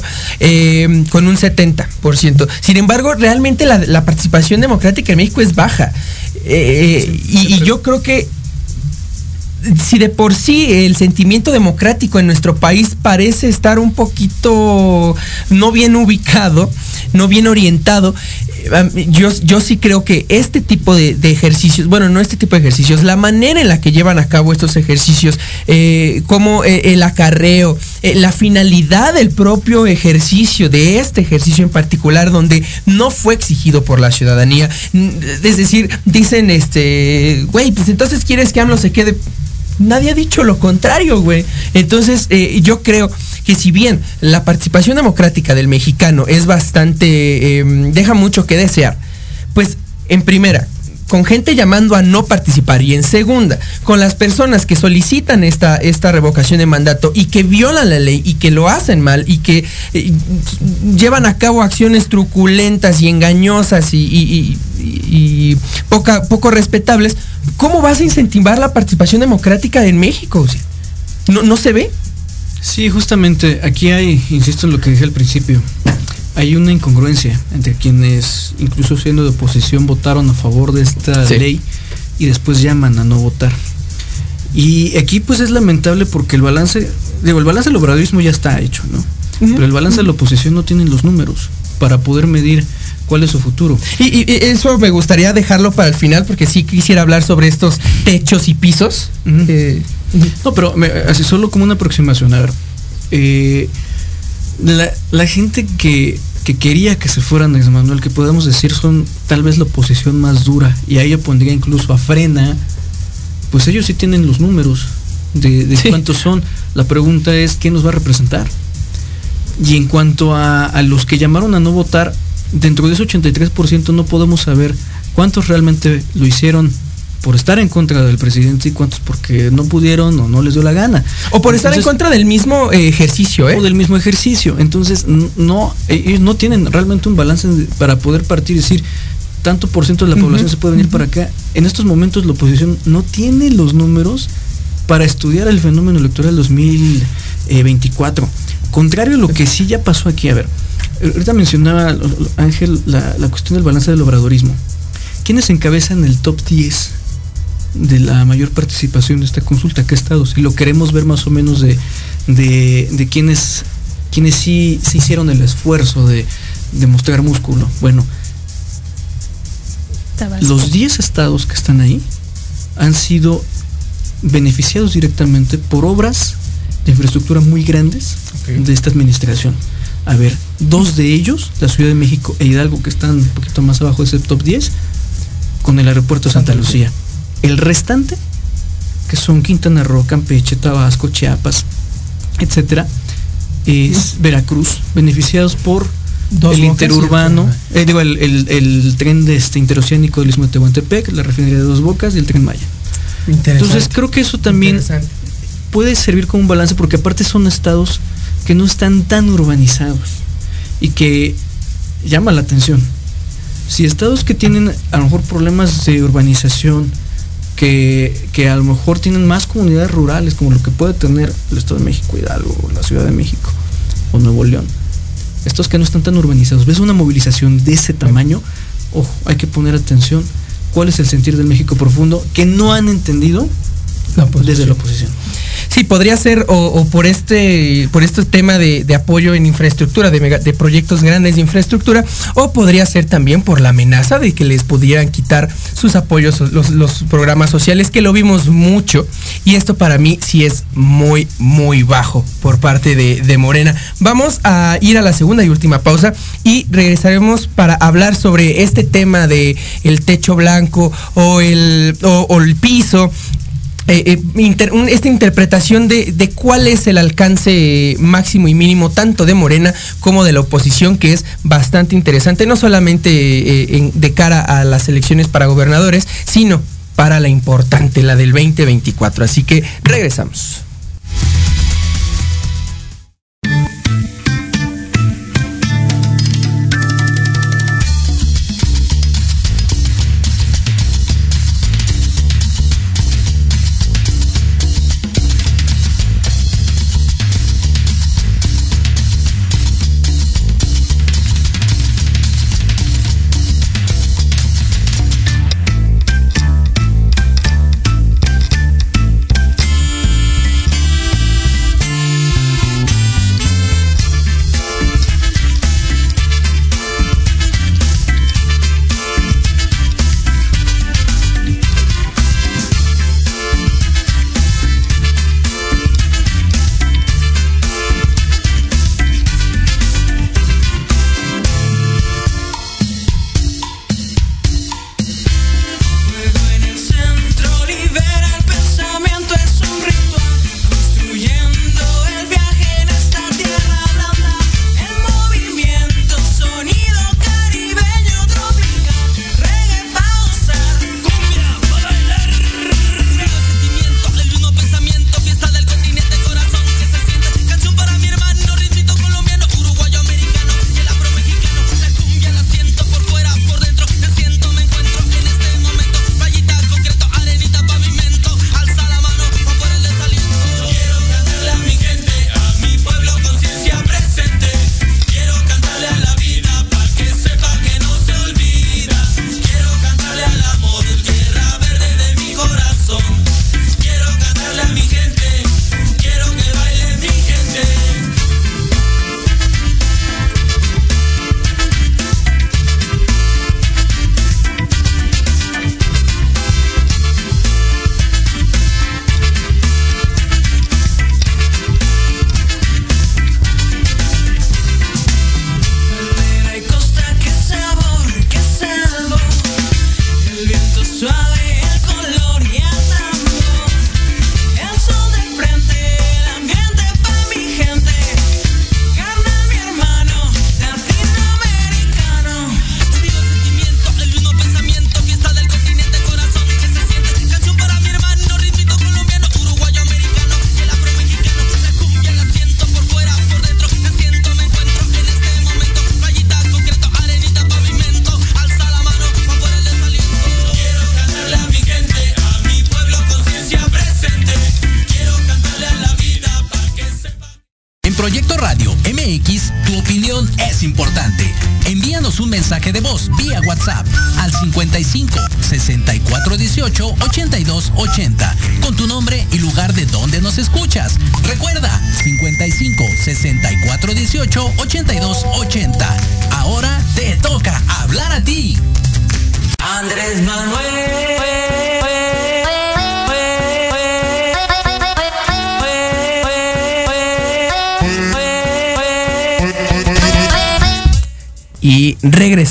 con un 70%. Sin embargo, realmente la, participación democrática en México es baja. Y yo creo que si de por sí el sentimiento democrático en nuestro país parece estar un poquito no bien ubicado, no bien orientado. Eh, Yo, yo sí creo que este tipo de, ejercicios, bueno, no este tipo de ejercicios, la manera en la que llevan a cabo estos ejercicios, eh, como eh, el acarreo, la finalidad del propio ejercicio, de este ejercicio en particular, donde no fue exigido por la ciudadanía. Mm, Es decir, dicen, este, güey, pues entonces quieres que AMLO se quede. Nadie ha dicho lo contrario, güey. Entonces, eh, yo creo que si bien la participación democrática del mexicano es bastante, eh, deja mucho que desear, pues en primera, con gente llamando a no participar y en segunda, con las personas que solicitan esta, esta revocación de mandato y que violan la ley y que lo hacen mal y que eh, llevan a cabo acciones truculentas y engañosas y, poca- poco respetables, ¿cómo vas a incentivar la participación democrática en México? ¿no, ¿No se ve? Sí, justamente, aquí hay, insisto en lo que dije al principio, hay una incongruencia entre quienes, incluso siendo de oposición, votaron a favor de esta Sí. ley y después llaman a no votar. Y aquí pues es lamentable porque el balance, digo, el balance del obradorismo ya está hecho, ¿no? Pero el balance de la oposición no tiene los números para poder medir cuál es su futuro. Y, eso me gustaría dejarlo para el final porque sí quisiera hablar sobre estos techos y pisos. Eh, No, pero me- así solo como una aproximación. A ver, eh, la, la gente que, que quería que se fuera Andrés Manuel, que podemos decir son tal vez la oposición más dura, y ahí yo pondría incluso a Frena, pues ellos sí tienen los números de, de cuántos son. La pregunta es, ¿quién nos va a representar? Y en cuanto a, a los que llamaron a no votar, dentro de ese 83% no podemos saber cuántos realmente lo hicieron por estar en contra del presidente y cuántos porque no pudieron o no les dio la gana. o por estar en contra del mismo eh, ejercicio, ¿eh? o del mismo ejercicio. Entonces, no, ellos no tienen realmente un balance para poder partir y decir, tanto por ciento de la población se puede venir para acá. En estos momentos la oposición no tiene los números para estudiar el fenómeno electoral 2024. Contrario a lo que sí ya pasó aquí, a ver, ahorita mencionaba Ángel la, la cuestión del balance del obradorismo. ¿Quiénes encabezan el top 10 de la mayor participación de esta consulta? ¿Qué estados? Y lo queremos ver más o menos de, de, de quienes, quienes sí, sí hicieron el esfuerzo de, de mostrar músculo. Bueno, Tabasco. los 10 estados que están ahí han sido beneficiados directamente por obras de infraestructura muy grandes de esta administración. A ver, dos de ellos, la Ciudad de México e Hidalgo, que están un poquito más abajo de ese top 10, con el aeropuerto de Santa Lucía. El restante, que son Quintana Roo, Campeche, Tabasco, Chiapas, etcétera, es Veracruz, beneficiados por Dos el interurbano, eh, digo, el, el- el tren de este interoceánico del Istmo de Tehuantepec, la refinería de Dos Bocas y el tren Maya. Entonces creo que eso también puede servir como un balance porque aparte son estados que no están tan urbanizados y que llama la atención. Si estados que tienen a lo mejor problemas de urbanización, que, que a lo mejor tienen más comunidades rurales como lo que puede tener el Estado de México, Hidalgo, la Ciudad de México o Nuevo León, estos que no están tan urbanizados, ves una movilización de ese tamaño, ojo, hay que poner atención. Cuál es el sentir del México profundo que no han entendido desde la oposición. Sí, podría ser o, o por este por este tema de, de apoyo en infraestructura, de, mega- de proyectos grandes de infraestructura, o podría ser también por la amenaza de que les pudieran quitar sus apoyos, los, los programas sociales, que lo vimos mucho, y esto para mí sí es muy, muy bajo por parte de, de Morena. Vamos a ir a la segunda y última pausa y regresaremos para hablar sobre este tema de el techo blanco o el, o- o el piso eh, eh, esta interpretación de, de cuál es el alcance máximo y mínimo tanto de Morena como de la oposición, que es bastante interesante, no solamente eh, de cara a las elecciones para gobernadores, sino para la importante, la del 2024. Así que regresamos.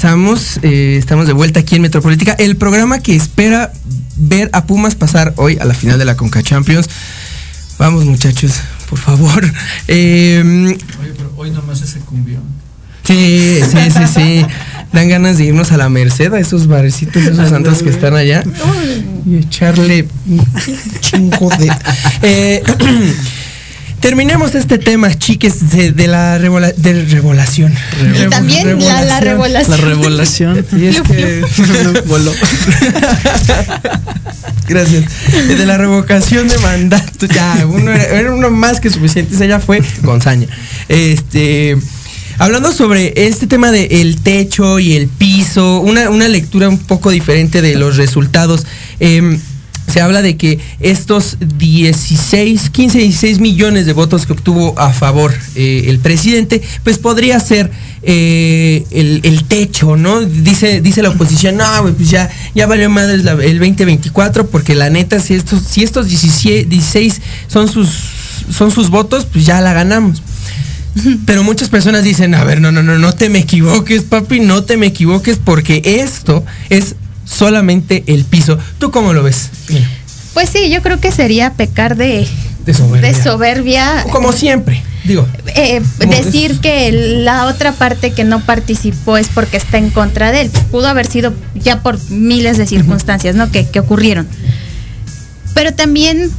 Regresamos, eh, estamos de vuelta aquí en Metropolítica, el programa que espera ver a Pumas pasar hoy a la final de la Conca Champions. Vamos muchachos, por favor. Eh, Oye, pero hoy nomás ese cumbión. sí, sí, sí, sí. Dan ganas de irnos a la Merced, a esos barecitos, esos santos que están allá. Y echarle un chingo de... Eh, terminemos este tema, chiques, de, de la revola- de revolación. Y también la, la revolación. La revolación. Y es que voló. Gracias. De la revocación de mandato. Ya, uno era, era uno más que suficiente. Esa ya fue con saña. Este. Hablando sobre este tema del techo y el piso, una, una lectura un poco diferente de los resultados. Em, se habla de que estos 16, 15, 16 millones de votos que obtuvo a favor eh, el presidente, pues podría ser eh, el, techo, ¿no? Dice, dice la oposición, no, pues ya, ya valió madre el 2024, porque la neta, si estos, si estos 17 16 son sus, son sus votos, pues ya la ganamos. Pero muchas personas dicen, a ver, no, no, no, no te me equivoques, papi, no te me equivoques, porque esto es solamente el piso. ¿Tú cómo lo ves? Mira, Pues sí, yo creo que sería pecar de, de soberbia. de soberbia. Como siempre, digo. eh, Como decir que la otra parte que no participó es porque está en contra de él. Pudo haber sido ya por miles de circunstancias, ¿no? Que, que ocurrieron. Pero también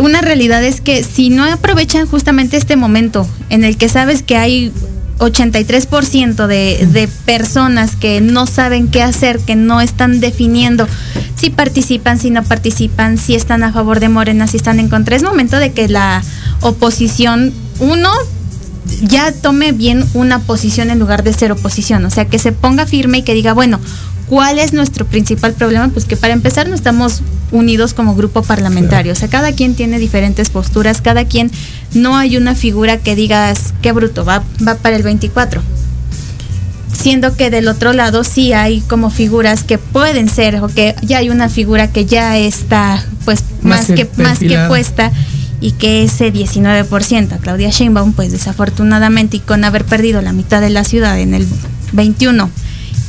una realidad es que si no aprovechan justamente este momento en el que sabes que hay 83% de, de personas que no saben qué hacer, que no están definiendo si participan, si no participan, si están a favor de Morena, si están en contra. Es momento de que la oposición, uno, ya tome bien una posición en lugar de ser oposición, o sea, que se ponga firme y que diga, bueno, ¿cuál es nuestro principal problema? Pues que para empezar no estamos unidos como grupo parlamentario, o sea, cada quien tiene diferentes posturas, cada quien no hay una figura que digas, qué bruto, va, va para el 24. Siendo que del otro lado sí hay como figuras que pueden ser, o que ya hay una figura que ya está pues Más más, que más que puesta y que ese 19%, a Claudia Sheinbaum, pues desafortunadamente y con haber perdido la mitad de la ciudad en el 21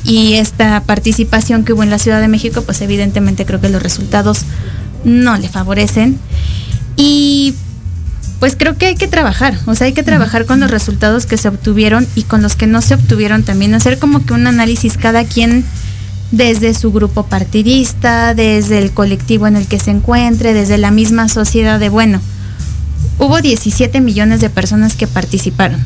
y esta participación que hubo en la Ciudad de México, pues evidentemente creo que los resultados no le favorecen. Y pues creo que hay que trabajar, o sea, hay que trabajar con los resultados que se obtuvieron y con los que no se obtuvieron también, hacer como que un análisis cada quien desde su grupo partidista, desde el colectivo en el que se encuentre, desde la misma sociedad de, bueno, hubo 17 millones de personas que participaron.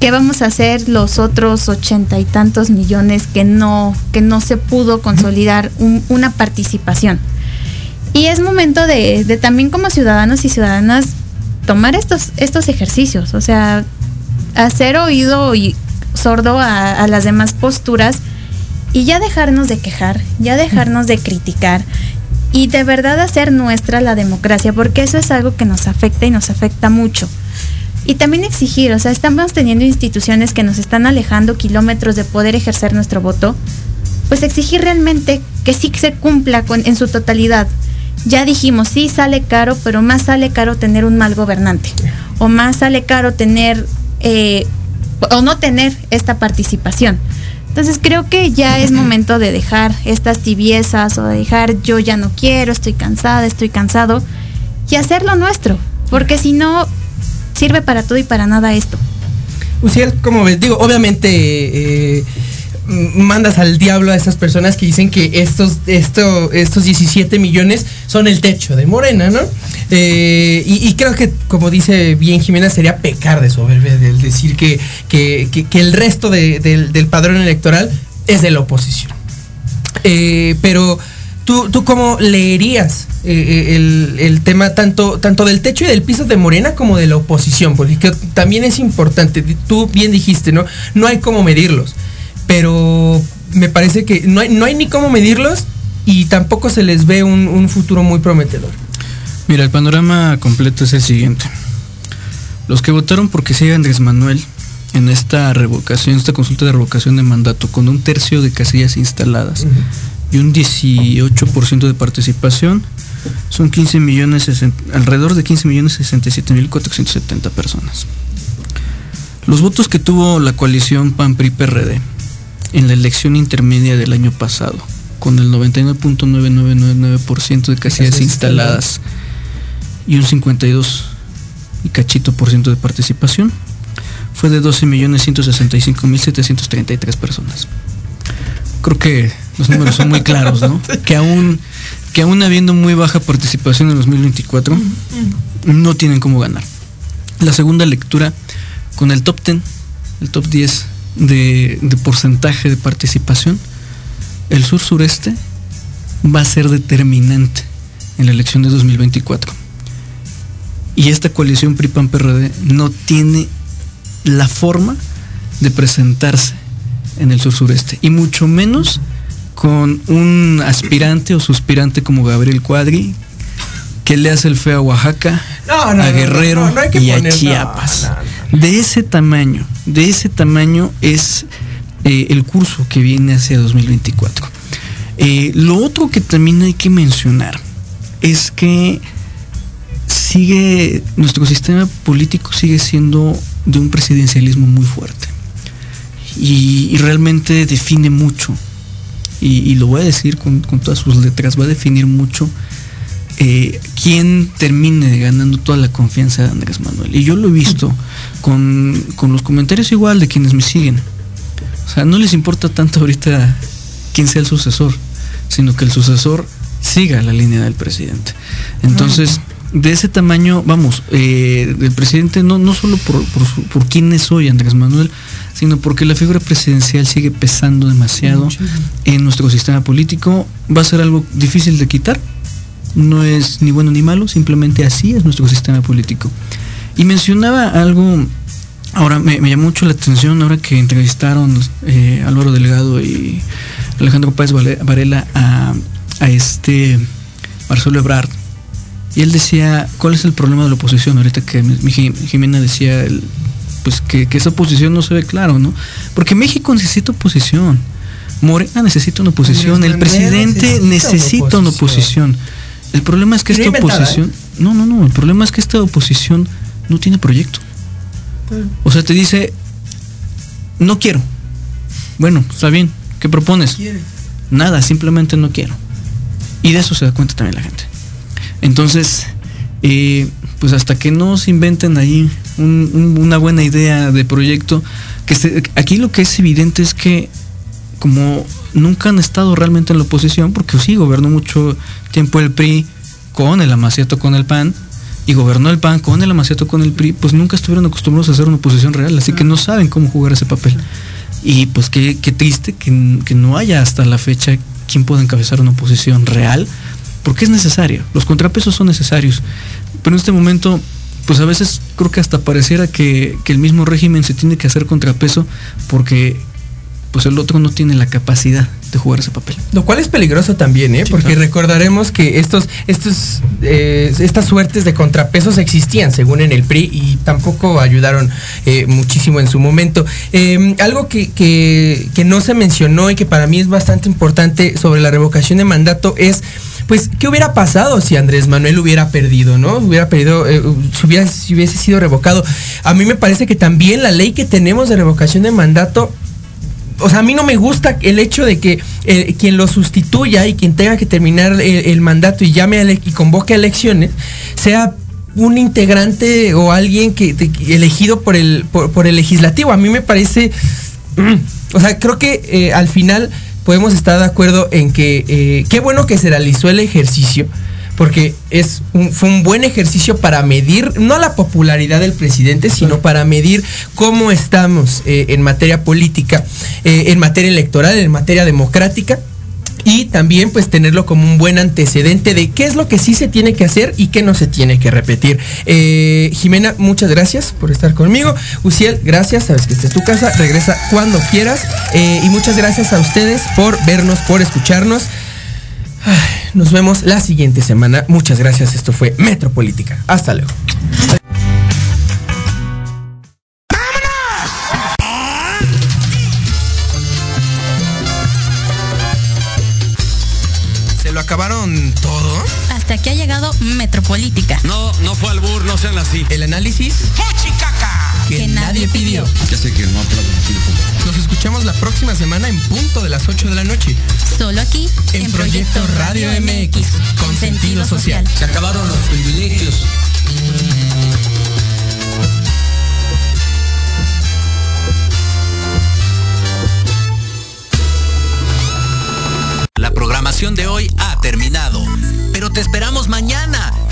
¿Qué vamos a hacer los otros ochenta y tantos millones que no, que no se pudo consolidar un- una participación? Y es momento de, de también como ciudadanos y ciudadanas tomar estos, estos ejercicios, o sea, hacer oído y sordo a, las demás posturas y ya dejarnos de quejar, ya dejarnos de criticar y de verdad hacer nuestra la democracia, porque eso es algo que nos afecta y nos afecta mucho. Y también exigir, o sea, estamos teniendo instituciones que nos están alejando kilómetros de poder ejercer nuestro voto, pues exigir realmente que sí se cumpla en su totalidad. Ya dijimos, sí sale caro, pero más sale caro tener un mal gobernante, o más sale caro tener, eh, o no tener esta participación. Entonces creo que ya es momento de dejar estas tibiezas o de dejar yo ya no quiero, estoy cansada, estoy cansado y hacer lo nuestro, porque si no sirve para todo y para nada esto. Uciel, ¿cómo ves? Digo, obviamente eh, mandas al diablo a esas personas que dicen que estos, esto, estos 17 millones son el techo de Morena, ¿no? Eh, y, creo que, como dice bien Jimena, sería pecar de soberbia el decir que, que, que- el resto de- del, padrón electoral es de la oposición. Eh, pero ¿tú, tú cómo leerías eh, el, el tema tanto, tanto del techo y del piso de Morena como de la oposición? Porque que también es importante, tú bien dijiste, ¿no? No hay cómo medirlos. Pero me parece que no hay, no hay ni cómo medirlos y tampoco se les ve un, futuro muy prometedor. Mira, el panorama completo es el siguiente. Los que votaron porque siga Andrés Manuel en esta revocación, esta consulta de revocación de mandato, con un tercio de casillas instaladas y un 18% de participación, son 15 millones, alrededor de 15 millones 67 mil 470 personas. Los votos que tuvo la coalición PAN-PRI-PRD en la elección intermedia del año pasado, con el 99.9999% de casillas instaladas y un 52 y cachito por ciento de participación, fue de 12.165.733 personas. Creo que los números son muy claros, ¿no? Que aún, que aún habiendo muy baja participación en 2024, no tienen cómo ganar. La segunda lectura, con el top 10, el top 10 de, de porcentaje de participación, el sur sureste va a ser determinante en la elección de 2024. Y esta coalición PRI-PAN-PRD no tiene la forma de presentarse en el sur sureste. Y mucho menos con un aspirante o suspirante como Gabriel Cuadri, que le hace el feo a Oaxaca, No, no, a Guerrero no, y a poner- Chiapas. De ese tamaño, de ese tamaño es eh, el curso que viene hacia 2024. Eh, lo otro que también hay que mencionar es que sigue, nuestro sistema político sigue siendo de un presidencialismo muy fuerte. Y, realmente define mucho, y, y lo voy a decir con, con todas sus letras, va a definir mucho eh, quién termine ganando toda la confianza de Andrés Manuel. Y yo lo he visto con, con los comentarios igual de quienes me siguen. O sea, no les importa tanto ahorita quién sea el sucesor, sino que el sucesor siga la línea del presidente. Entonces, de ese tamaño, vamos, eh, del presidente no, no solo por, por, su- por quién es hoy Andrés Manuel, sino porque la figura presidencial sigue pesando demasiado en nuestro sistema político. Va a ser algo difícil de quitar. No es ni bueno ni malo, simplemente así es nuestro sistema político. Y mencionaba algo, ahora me, me llamó mucho la atención, ahora que entrevistaron eh, Álvaro Delgado y Alejandro Páez Varela a, a este Marcelo Ebrard. Y él decía, ¿cuál es el problema de la oposición? Ahorita que mi- mi Jim- Jimena decía, el- pues que, que esa oposición no se ve claro, ¿no? Porque México necesita oposición. Morena necesita una oposición. El presidente necesita una oposición. El problema es que esta inventada, oposición... No, no, no. El problema es que esta oposición no tiene proyecto. O sea, te dice, no quiero. Bueno, está bien. ¿Qué propones? Nada, simplemente no quiero. Y de eso se da cuenta también la gente. Entonces, eh, pues hasta que no se inventen ahí un- un- una buena idea de proyecto, que se- aquí lo que es evidente es que como nunca han estado realmente en la oposición, porque sí, gobernó mucho tiempo el PRI con el amaciato con el PAN, y gobernó el PAN con el amaciato con el PRI, pues nunca estuvieron acostumbrados a hacer una oposición real, así que no saben cómo jugar ese papel. Y pues qué, qué triste que, que no haya hasta la fecha quien pueda encabezar una oposición real, porque es necesario, los contrapesos son necesarios. Pero en este momento, pues a veces creo que hasta pareciera que, que el mismo régimen se tiene que hacer contrapeso porque pues el otro no tiene la capacidad de jugar ese papel. Lo cual es peligroso también, ¿eh? Porque recordaremos que estos, estos, eh, estas suertes de contrapesos existían, según en el PRI, y tampoco ayudaron eh, muchísimo en su momento. Eh, algo que, que- que no se mencionó y que para mí es bastante importante sobre la revocación de mandato es pues, ¿qué hubiera pasado si Andrés Manuel hubiera perdido, no? Hubiera perdido, eh, si, hubiera- si hubiese sido revocado. A mí me parece que también la ley que tenemos de revocación de mandato o sea, a mí no me gusta el hecho de que eh, quien lo sustituya y quien tenga que terminar el, mandato y llame a y convoque a elecciones sea un integrante o alguien que, elegido por el por, el legislativo. A mí me parece, o sea, creo que eh, al final podemos estar de acuerdo en que eh, qué bueno que se realizó el ejercicio porque es un- fue un buen ejercicio para medir no la popularidad del presidente, sino para medir cómo estamos eh, en materia política, eh, en materia electoral, en materia democrática. y también pues tenerlo como un buen antecedente de qué es lo que sí se tiene que hacer y qué no se tiene que repetir. Eh, Jimena, muchas gracias por estar conmigo. Uciel, gracias, sabes que esta es tu casa, regresa cuando quieras. Eh, y muchas gracias a ustedes por vernos, por escucharnos. Ay, nos vemos la siguiente semana. Muchas gracias, esto fue Metropolítica. Hasta luego. ¿Se lo acabaron todo? Hasta aquí ha llegado Metropolítica. No, no fue albur, no sean así. El análisis Que nadie pidió. Ya sé que no fondo. Nos escuchamos la próxima semana en punto de las 8 de la noche. Solo aquí En Proyecto Radio MX, con sentido social. Se acabaron los privilegios. La programación de hoy ha terminado, pero te esperamos mañana